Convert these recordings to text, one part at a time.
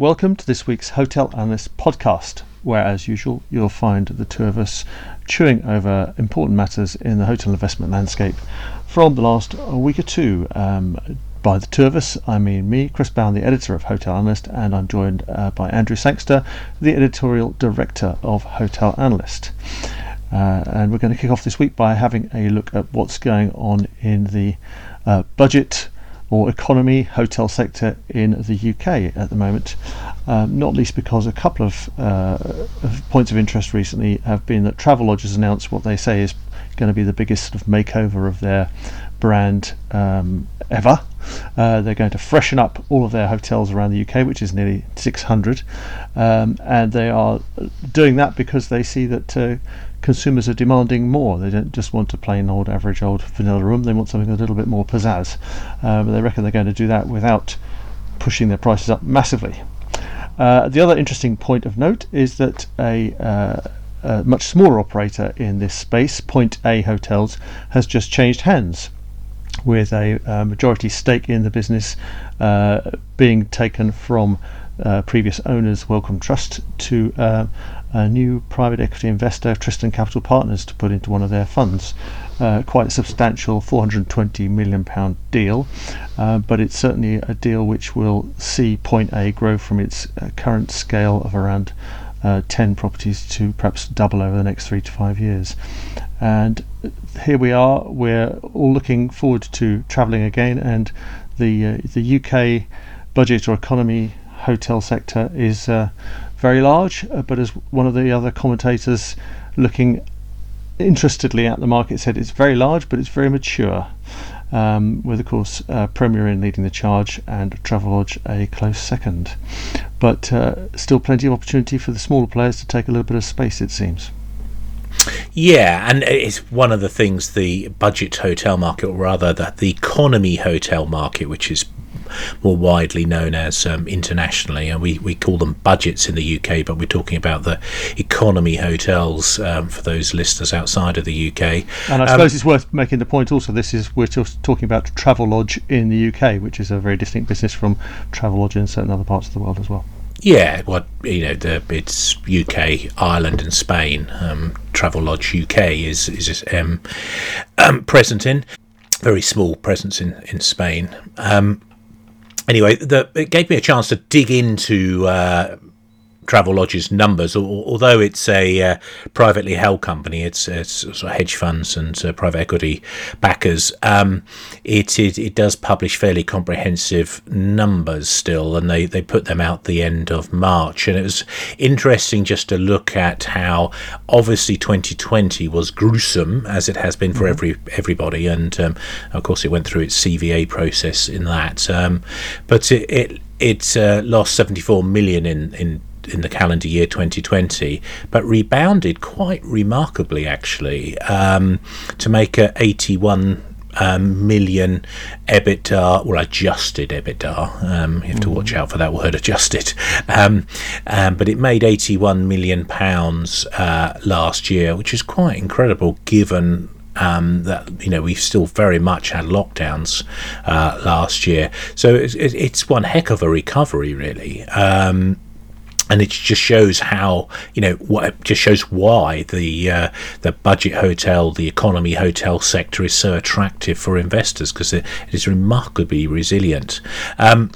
Welcome to this week's Hotel Analyst podcast, where, as usual, you'll find the two of us chewing over important matters in the hotel investment landscape from the last week or two. Um, by the two of us, I mean me, Chris Bown, the editor of Hotel Analyst, and I'm joined uh, by Andrew Sangster, the editorial director of Hotel Analyst. Uh, and we're going to kick off this week by having a look at what's going on in the uh, budget or economy hotel sector in the UK at the moment. Um, not least because a couple of, uh, of, points of interest recently have been that Travelodge has announced what they say is going to be the biggest sort of makeover of their brand um, ever. Uh, they're going to freshen up all of their hotels around the UK, which is nearly 600, um, and they are doing that because they see that uh, consumers are demanding more. They don't just want a plain old average old vanilla room. They want something a little bit more pizzazz. Um, they reckon they're going to do that without pushing their prices up massively. Uh, the other interesting point of note is that a, uh, a much smaller operator in this space, Point A Hotels, has just changed hands with a, a majority stake in the business uh, being taken from uh, previous owners, Wellcome Trust, to uh, a new private equity investor, Tristan Capital Partners, to put into one of their funds. Uh, quite substantial 420 million pound deal, uh, but it's certainly a deal which will see Point A grow from its uh, current scale of around uh, 10 properties to perhaps double over the next three to five years. And here we are, we're all looking forward to travelling again, and the, uh, the UK budget or economy hotel sector is uh, very large, uh, but as one of the other commentators looking interestedly at the market said, it's very large, but it's very mature. Um, with of course uh, Premier Inn leading the charge and Travelodge a close second, but uh, still plenty of opportunity for the smaller players to take a little bit of space. It seems. Yeah, and it's one of the things the budget hotel market, or rather the, the economy hotel market, which is more widely known as um, internationally, and we, we call them budgets in the UK, but we're talking about the economy hotels um, for those listeners outside of the UK. And I suppose um, it's worth making the point also. This is we're just talking about Travelodge in the UK, which is a very distinct business from Travelodge in certain other parts of the world as well. Yeah, well, you know, the, it's UK, Ireland, and Spain. Um, Travelodge UK is is um, um, present in very small presence in in Spain. Um, anyway, the, it gave me a chance to dig into uh, Travelodge's numbers, although it's a uh, privately held company, it's, it's sort of hedge funds and uh, private equity backers. Um, it, it, it does publish fairly comprehensive numbers still, and they, they put them out the end of March. And it was interesting just to look at how obviously 2020 was gruesome as it has been for mm-hmm. every everybody, and um, of course it went through its CVA process in that. Um, but it it, it uh, lost 74 million in in in the calendar year 2020, but rebounded quite remarkably actually um, to make a 81 um, million EBITDA, or adjusted EBITDA. Um, you have to watch out for that word, adjusted. Um, um, but it made 81 million pounds uh, last year, which is quite incredible given um, that you know we've still very much had lockdowns uh, last year. So it's, it's, one heck of a recovery, really. And it just shows how you know what just shows why the uh, the budget hotel, the economy hotel sector is so attractive for investors because it, it is remarkably resilient. Um,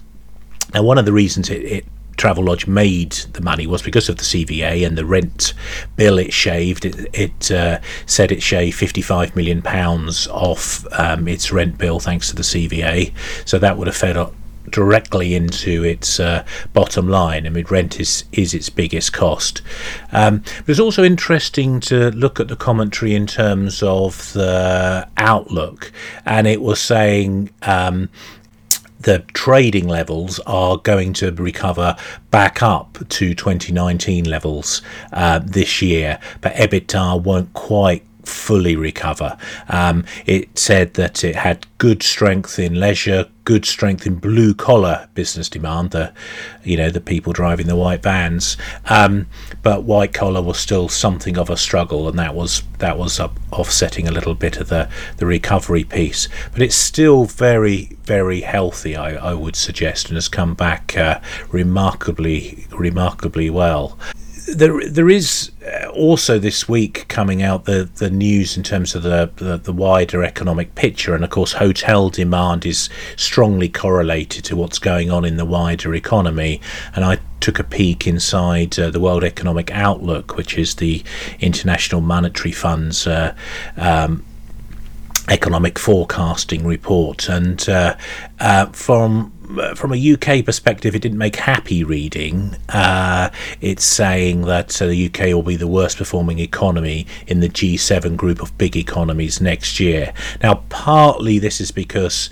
now, one of the reasons it, it Travelodge made the money was because of the CVA and the rent bill it shaved. It, it uh, said it shaved 55 million pounds off um, its rent bill thanks to the CVA. So that would have fed up directly into its uh, bottom line. I mean, rent is, is its biggest cost. Um, but it's also interesting to look at the commentary in terms of the outlook, and it was saying. Um, the trading levels are going to recover back up to 2019 levels uh, this year, but EBITDA won't quite fully recover. Um, it said that it had good strength in leisure, good strength in blue collar business demand, the you know the people driving the white vans, um, but white collar was still something of a struggle, and that was that was up, offsetting a little bit of the the recovery piece. But it's still very very healthy, I, I would suggest, and has come back uh, remarkably remarkably well there there is uh, also this week coming out the, the news in terms of the, the, the wider economic picture, and of course, hotel demand is strongly correlated to what's going on in the wider economy. And I took a peek inside uh, the World Economic Outlook, which is the International Monetary Fund's. Uh, um, economic forecasting report, and uh, uh, from from a UK perspective, it didn't make happy reading. Uh, it's saying that uh, the UK will be the worst performing economy in the G7 group of big economies next year. Now, partly this is because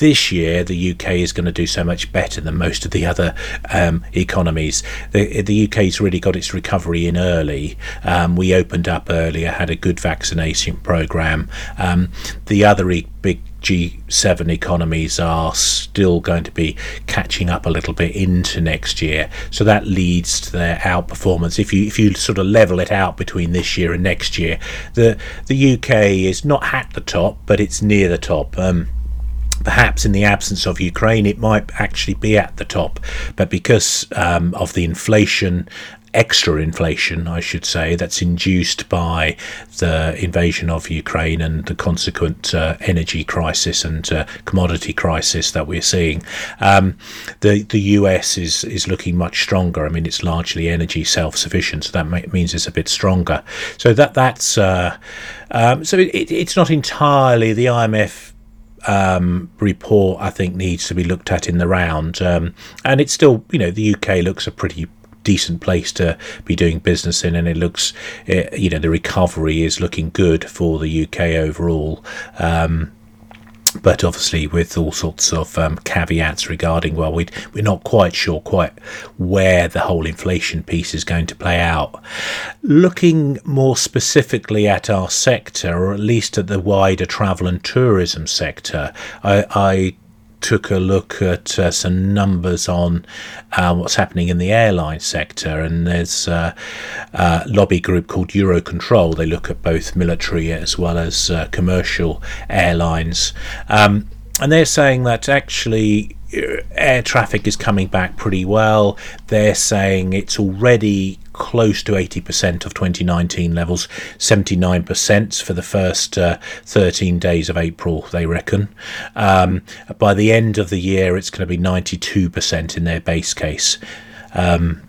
this year the UK is going to do so much better than most of the other um, economies. The, the UK's really got its recovery in early. Um, we opened up earlier, had a good vaccination program. Um, the other e- big G7 economies are still going to be catching up a little bit into next year. So that leads to their outperformance. If you if you sort of level it out between this year and next year, the the UK is not at the top, but it's near the top. Um, perhaps in the absence of Ukraine, it might actually be at the top. But because um, of the inflation, extra inflation, I should say, that's induced by the invasion of Ukraine and the consequent uh, energy crisis and uh, commodity crisis that we're seeing, um, the the US is is looking much stronger. I mean, it's largely energy self sufficient, so that may, means it's a bit stronger. So that that's uh, um, so it, it's not entirely the IMF um, report I think needs to be looked at in the round. Um, and it's still, you know, the UK looks a pretty decent place to be doing business in, and it looks, uh, you know, the recovery is looking good for the UK overall. Um, but obviously with all sorts of um, caveats regarding well we we're not quite sure quite where the whole inflation piece is going to play out looking more specifically at our sector or at least at the wider travel and tourism sector I, I took a look at uh, some numbers on uh, what's happening in the airline sector, and there's a, a, lobby group called Eurocontrol. They look at both military as well as uh, commercial airlines, um, and they're saying that actually uh, air traffic is coming back pretty well. They're saying it's already close to 80% of 2019 levels, 79% for the first uh, 13 days of April, they reckon. Um, by the end of the year, it's going to be 92% in their base case. Um,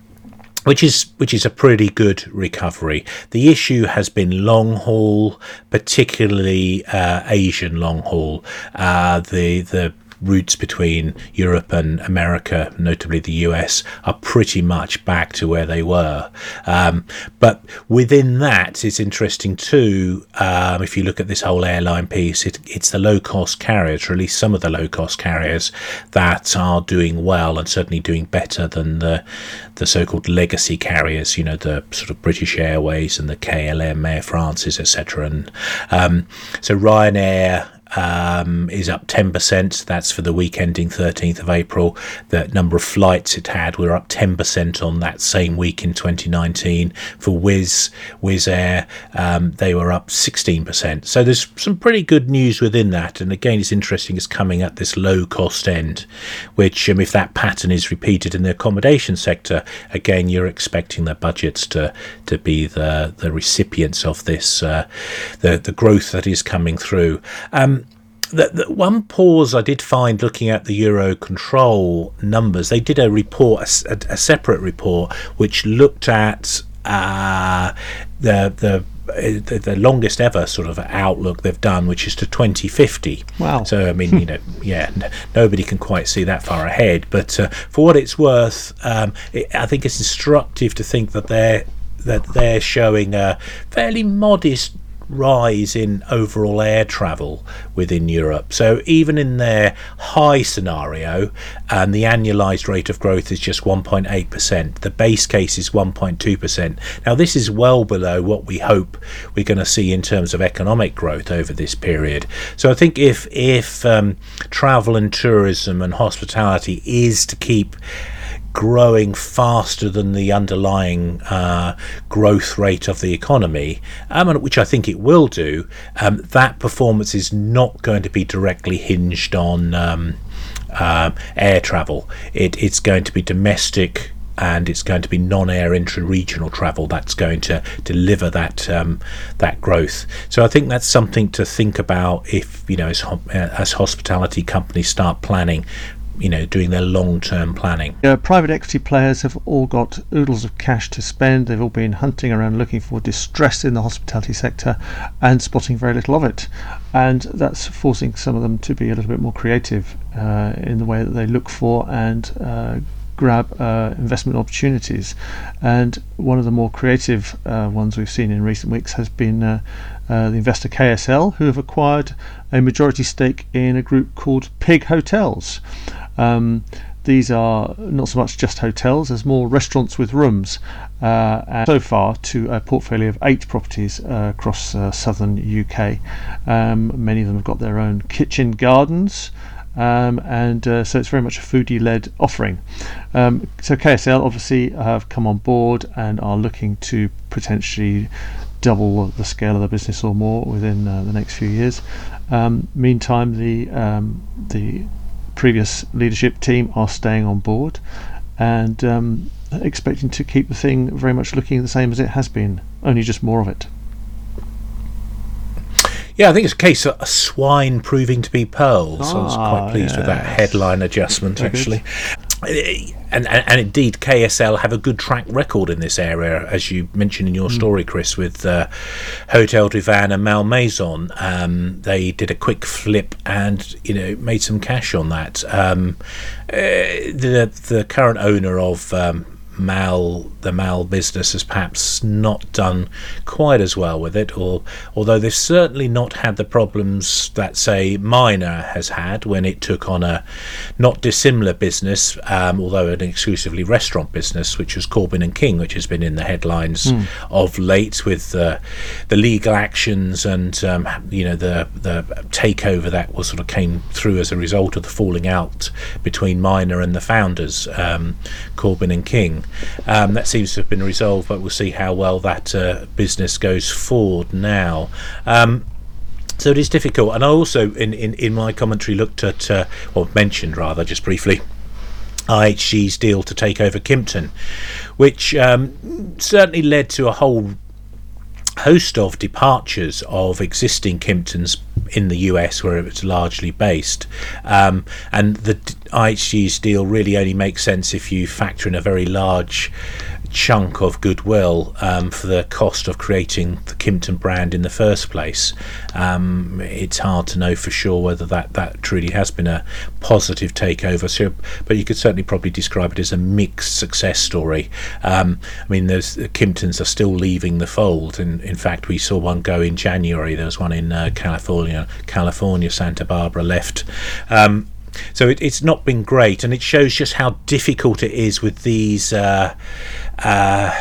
which is which is a pretty good recovery. The issue has been long haul, particularly uh, Asian long haul. Uh, the the routes between Europe and America, notably the US, are pretty much back to where they were. Um, but within that, it's interesting too. Um, if you look at this whole airline piece, it, it's the low cost carriers, or at least some of the low cost carriers, that are doing well and certainly doing better than the the so-called legacy carriers. You know, the sort of British Airways and the KLM, Air France's, etc. And um, so Ryanair um, is up 10%. That's for the week ending 13th of April. The number of flights it had were up 10% on that same week in 2019. For Wizz, Wizz Air, um, they were up 16%. So there's some pretty good news within that. And again, it's interesting, it's coming at this low cost end, which, um, if that pattern is repeated in the accommodation sector, again, you're expecting the budgets to, to be the, the recipients of this, uh, the, the growth that is coming through. Um, the, the one pause I did find looking at the Eurocontrol numbers, they did a report, a, a separate report, which looked at uh, the the the, the, longest ever sort of outlook they've done, which is to 2050. Wow. So, I mean, you know, yeah, n- nobody can quite see that far ahead. But uh, for what it's worth, um, it, I think it's instructive to think that they're that they're showing a fairly modest rise in overall air travel within Europe. So even in their high scenario, and the annualized rate of growth is just 1.8%. The base case is 1.2%. Now this is well below what we hope we're going to see in terms of economic growth over this period. So I think if if um, travel and tourism and hospitality is to keep growing faster than the underlying uh, growth rate of the economy, um, which I think it will do, um, that performance is not going to be directly hinged on um, uh, air travel. It, it's going to be domestic and it's going to be non-air intra-regional travel that's going to deliver that um, that growth. So I think that's something to think about if you know as, as hospitality companies start planning you know doing their long-term planning. Private equity players have all got oodles of cash to spend. They've all been hunting around looking for distress in the hospitality sector and spotting very little of it, and that's forcing some of them to be a little bit more creative uh, in the way that they look for and. Uh, grab uh, investment opportunities. And one of the more creative uh, ones we've seen in recent weeks has been uh, uh the investor KSL, who have acquired a majority stake in a group called Pig Hotels. Um, these are not so much just hotels as more restaurants with rooms. Uh, so far, to a portfolio of eight properties uh, across uh, southern UK. Um, many of them have got their own kitchen gardens. Um, and uh, so it's very much a foodie led offering. Um, so KSL obviously have come on board and are looking to potentially double the scale of the business or more within uh, the next few years. Um, meantime, the um, the previous leadership team are staying on board and um, expecting to keep the thing very much looking the same as it has been, only just more of it. Yeah, I think it's a case of a swine proving to be pearls. Ah, I was quite ah, pleased yes. with that headline adjustment, Very actually. And, and, and, indeed, KSL have a good track record in this area, as you mentioned in your mm. story, Chris, with uh, Hotel du Vin and Malmaison. Um, they did a quick flip and you know made some cash on that. Um, uh, the the current owner of um, Mal the Mal business has perhaps not done quite as well with it, or although they've certainly not had the problems that say Minor has had when it took on a not dissimilar business, um, although an exclusively restaurant business, which was Corbin and King, which has been in the headlines mm. of late with uh, the legal actions and um, you know the the takeover that was sort of came through as a result of the falling out between Minor and the founders, um, Corbin and King. Um, that seems to have been resolved, but we'll see how well that uh, business goes forward now. Um, so it is difficult, and I also, in, in, in my commentary, looked at, uh, or mentioned rather, just briefly, IHG's deal to take over Kimpton, which um, certainly led to a whole host of departures of existing Kimptons in the US, where it's largely based. Um, and the IHG's deal really only makes sense if you factor in a very large chunk of goodwill um, for the cost of creating the Kimpton brand in the first place. Um, it's hard to know for sure whether that, that truly has been a positive takeover. So, but you could certainly probably describe it as a mixed success story. Um, I mean, the Kimptons are still leaving the fold, and in fact, we saw one go in January. There was one in uh, California. California, Santa Barbara left. Um, so it, it's not been great, and it shows just how difficult it is with these uh, uh,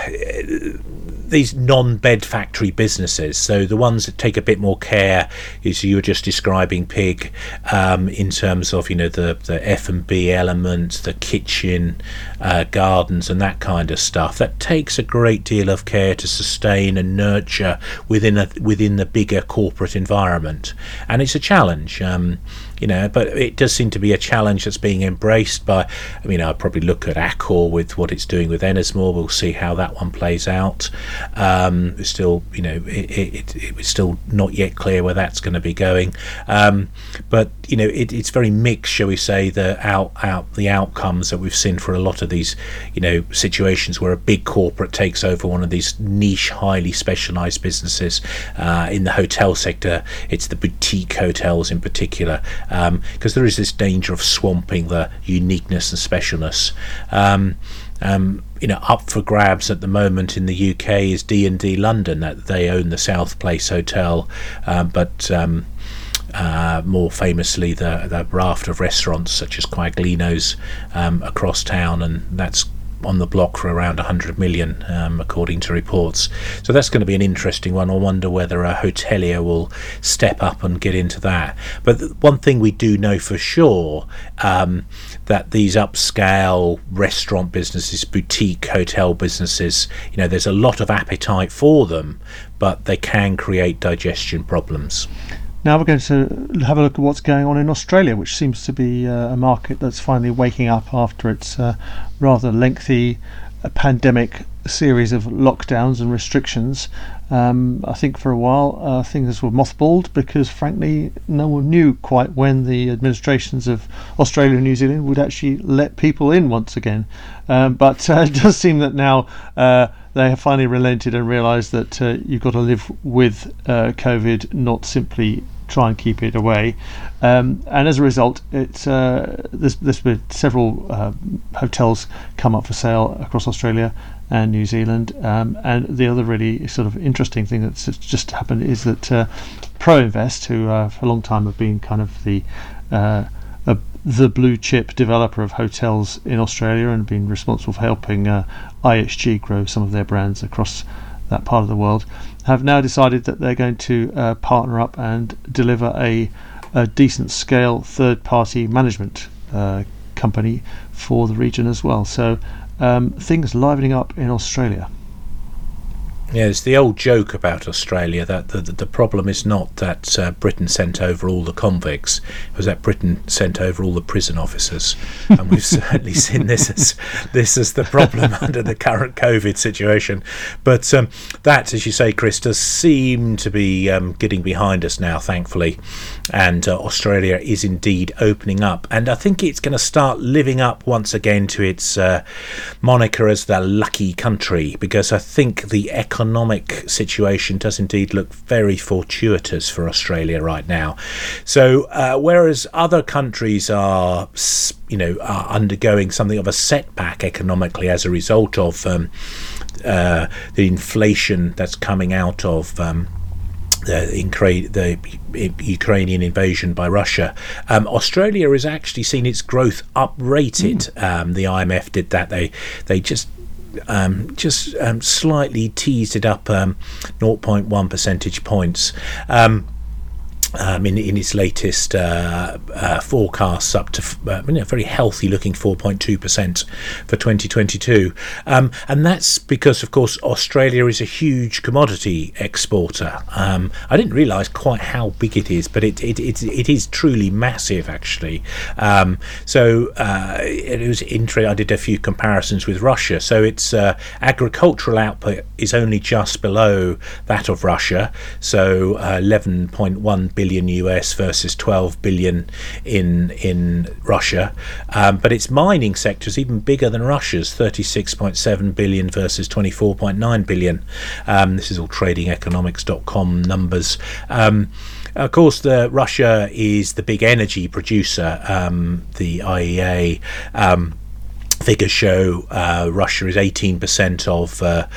these non-bed factory businesses. So the ones that take a bit more care, is you were just describing Pig, um, in terms of you know the the F and B element, the kitchen, uh, gardens, and that kind of stuff. That takes a great deal of care to sustain and nurture within a within the bigger corporate environment, and it's a challenge. Um, you know, but it does seem to be a challenge that's being embraced by. I mean, I'll probably look at Accor with what it's doing with Ennismore. We'll see how that one plays out. Um, it's still, you know, it, it, it, it's still not yet clear where that's going to be going. Um, but you know, it, it's very mixed, shall we say, the out out the outcomes that we've seen for a lot of these, you know, situations where a big corporate takes over one of these niche, highly specialised businesses uh, in the hotel sector. It's the boutique hotels in particular because um, there is this danger of swamping the uniqueness and specialness. Um, Um, you know, up for grabs at the moment in the UK is D and D London. That they own the South Place Hotel, uh, but um, uh, more famously the the raft of restaurants such as Quaglino's um, across town, and that's on the block for around 100 million, um, according to reports. So that's going to be an interesting one. I wonder whether a hotelier will step up and get into that. But one thing we do know for sure um, that these upscale restaurant businesses, boutique hotel businesses, you know, there's a lot of appetite for them, but they can create digestion problems. Now we're going to have a look at what's going on in Australia, which seems to be uh, a market that's finally waking up after its uh, rather lengthy uh, pandemic series of lockdowns and restrictions. Um, I think for a while uh, things were mothballed because, frankly, no one knew quite when the administrations of Australia and New Zealand would actually let people in once again. Um, but uh, it does seem that now uh, they have finally relented and realised that uh, you've got to live with uh, COVID, not simply try and keep it away. Um, and as a result, it's uh, there's, there's been several uh, hotels come up for sale across Australia and New Zealand. Um, and the other really sort of interesting thing that's just happened is that uh, Pro-invest, who uh, for a long time have been kind of the the blue chip developer of hotels in Australia and been responsible for helping uh, IHG grow some of their brands across that part of the world, have now decided that they're going to uh, partner up and deliver a, a decent scale third party management uh, company for the region as well. So um, things livening up in Australia. Yeah, it's the old joke about Australia that the, the, the problem is not that uh, Britain sent over all the convicts, it was that Britain sent over all the prison officers, and we've certainly seen this as this as the problem under the current COVID situation. But um, that, as you say, Chris, does seem to be um, getting behind us now, thankfully, and uh, Australia is indeed opening up, and I think it's going to start living up once again to its uh, moniker as the lucky country, because I think the economic economic situation does indeed look very fortuitous for Australia right now. So, uh, whereas other countries are, you know, are undergoing something of a setback economically as a result of um, uh, the inflation that's coming out of. Um, the, the, Ukrainian invasion by Russia. Um, Australia has actually seen its growth uprated. Mm. Um, the IMF did that. They they just um, just um, slightly teased it up um, 0.1 percentage points. Um, in, in its latest uh, uh, forecasts up to uh, you know, very healthy looking 4.2% for 2022. Um, and that's because, of course, Australia is a huge commodity exporter. Um, I didn't realise quite how big it is, but it, it, it, it is truly massive, actually. Um, so uh, it was interesting. I did a few comparisons with Russia. So its uh, agricultural output is only just below that of Russia, so 11.1 billion billion US versus 12 billion in in Russia. Um, but its mining sector is even bigger than Russia's, 36.7 billion versus 24.9 billion. Um, this is all tradingeconomics.com numbers. Um, of course, the Russia is the big energy producer. Um, the IEA um, figures show uh, Russia is 18% of uh,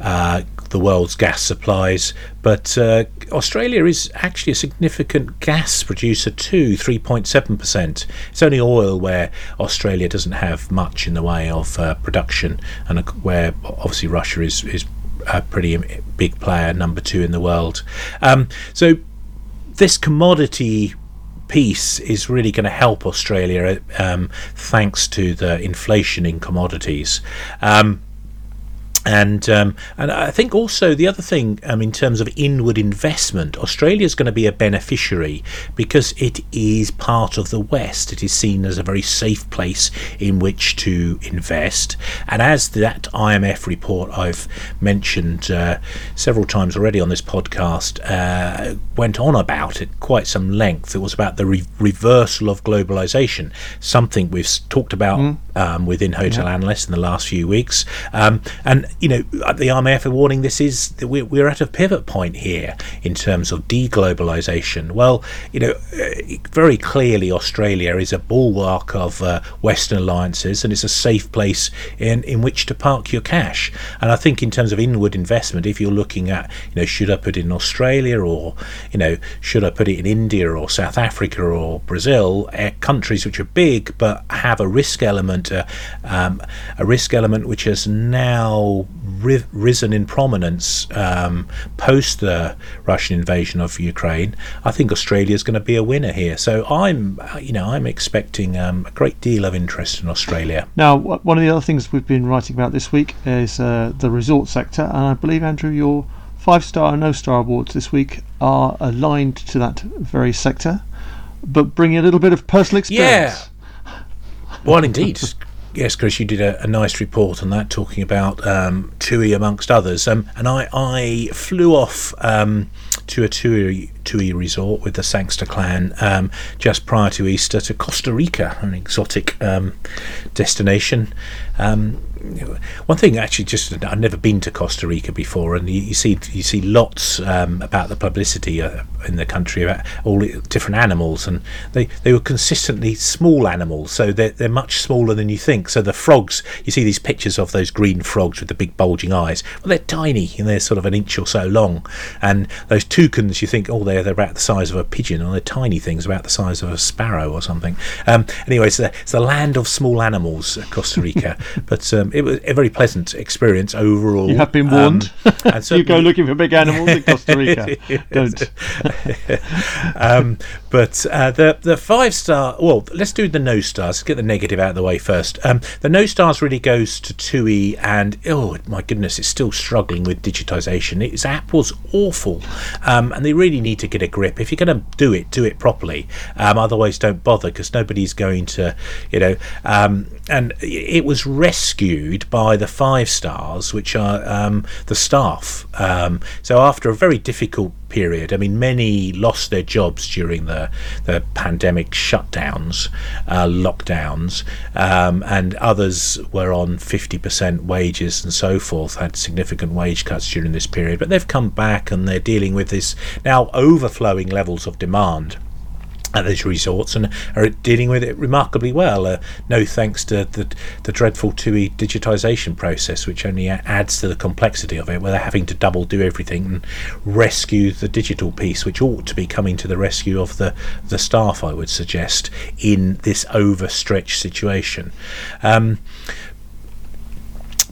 uh, the world's gas supplies, but uh, Australia is actually a significant gas producer too, 3.7%. It's only oil where Australia doesn't have much in the way of uh, production, and where obviously Russia is, is a pretty big player, number two in the world. Um, so this commodity piece is really going to help Australia um, thanks to the inflation in commodities. Um, and um, and I think also the other thing um, in terms of inward investment, Australia is going to be a beneficiary because it is part of the West. It is seen as a very safe place in which to invest. And as that IMF report I've mentioned uh, several times already on this podcast uh, went on about at quite some length, it was about the re- reversal of globalization, something we've talked about mm. Um, within hotel yeah. analysts in the last few weeks. Um, and you know, the IMF are warning this is we're, we're at a pivot point here in terms of deglobalization. Well, you know, uh, very clearly Australia is a bulwark of uh, Western alliances and it's a safe place in in which to park your cash. And I think in terms of inward investment, if you're looking at you know should I put it in Australia or you know should I put it in India or South Africa or Brazil, uh, countries which are big but have a risk element, uh, um, a risk element which has now ri- risen in prominence um, post the Russian invasion of Ukraine. I think Australia is going to be a winner here. So I'm, uh, you know, I'm expecting um, a great deal of interest in Australia. Now, one of the other things we've been writing about this week is uh, the resort sector, and I believe Andrew, your five star and no star awards this week are aligned to that very sector, but bring a little bit of personal experience. Yeah. Well, indeed. Yes, Chris, you did a, a, nice report on that, talking about um, TUI amongst others. Um, and I, I flew off um, to a TUI, TUI resort with the Sangster clan um, just prior to Easter to Costa Rica, an exotic um, destination. Um, one thing actually just I've never been to Costa Rica before and you, you see you see lots um, about the publicity uh, in the country about all different animals and they, they were consistently small animals so they're, they're much smaller than you think so the frogs you see these pictures of those green frogs with the big bulging eyes well they're tiny and they're sort of an inch or so long and those toucans you think oh they're, they're about the size of a pigeon or they're tiny things about the size of a sparrow or something um, anyway it's, a, it's the land of small animals Costa Rica but um, it was a very pleasant experience overall. You have been warned. Um, you go looking for big animals in Costa Rica. Don't. um, but uh, the the five star. Well, let's do the no stars. Get the negative out of the way first. Um, the no stars really goes to TUI, and oh my goodness, it's still struggling with digitisation. Its app was awful, um, and they really need to get a grip. If you're going to do it, do it properly. Um, otherwise, don't bother because nobody's going to, you know. Um, and it was rescued by the five stars, which are um, the staff. Um, so after a very difficult period, I mean, many lost their jobs during the the pandemic shutdowns, uh, lockdowns, um, and others were on fifty percent wages and so forth. Had significant wage cuts during this period, but they've come back and they're dealing with this now overflowing levels of demand at those resorts and are dealing with it remarkably well. Uh, no thanks to the, the dreadful TUI digitisation process, which only adds to the complexity of it, where they're having to double do everything and rescue the digital piece, which ought to be coming to the rescue of the, the staff, I would suggest, in this overstretched situation. Um,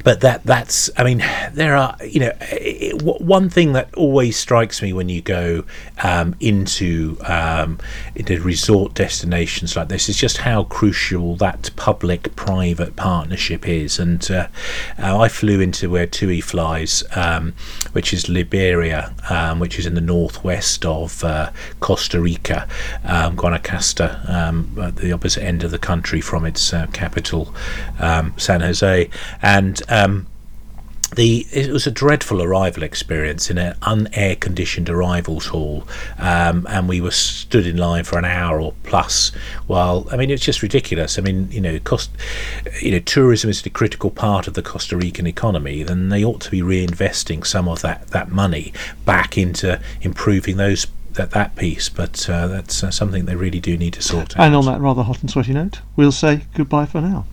but that that's I mean there are you know it, one thing that always strikes me when you go um, into um, into resort destinations like this is just how crucial that public private partnership is. And uh, uh, I flew into where TUI flies um, which is Liberia um, which is in the northwest of uh, Costa Rica um, Guanacaste um, at the opposite end of the country from its uh, capital San Jose. And um, the it was a dreadful arrival experience in an unair conditioned arrivals hall, um, and we were stood in line for an hour or plus. While I mean, it's just ridiculous. I mean, you know, cost, you know, tourism is a critical part of the Costa Rican economy. Then they ought to be reinvesting some of that that money back into improving those that that piece. But uh, that's uh, something they really do need to sort out. And on that rather hot and sweaty note, we'll say goodbye for now.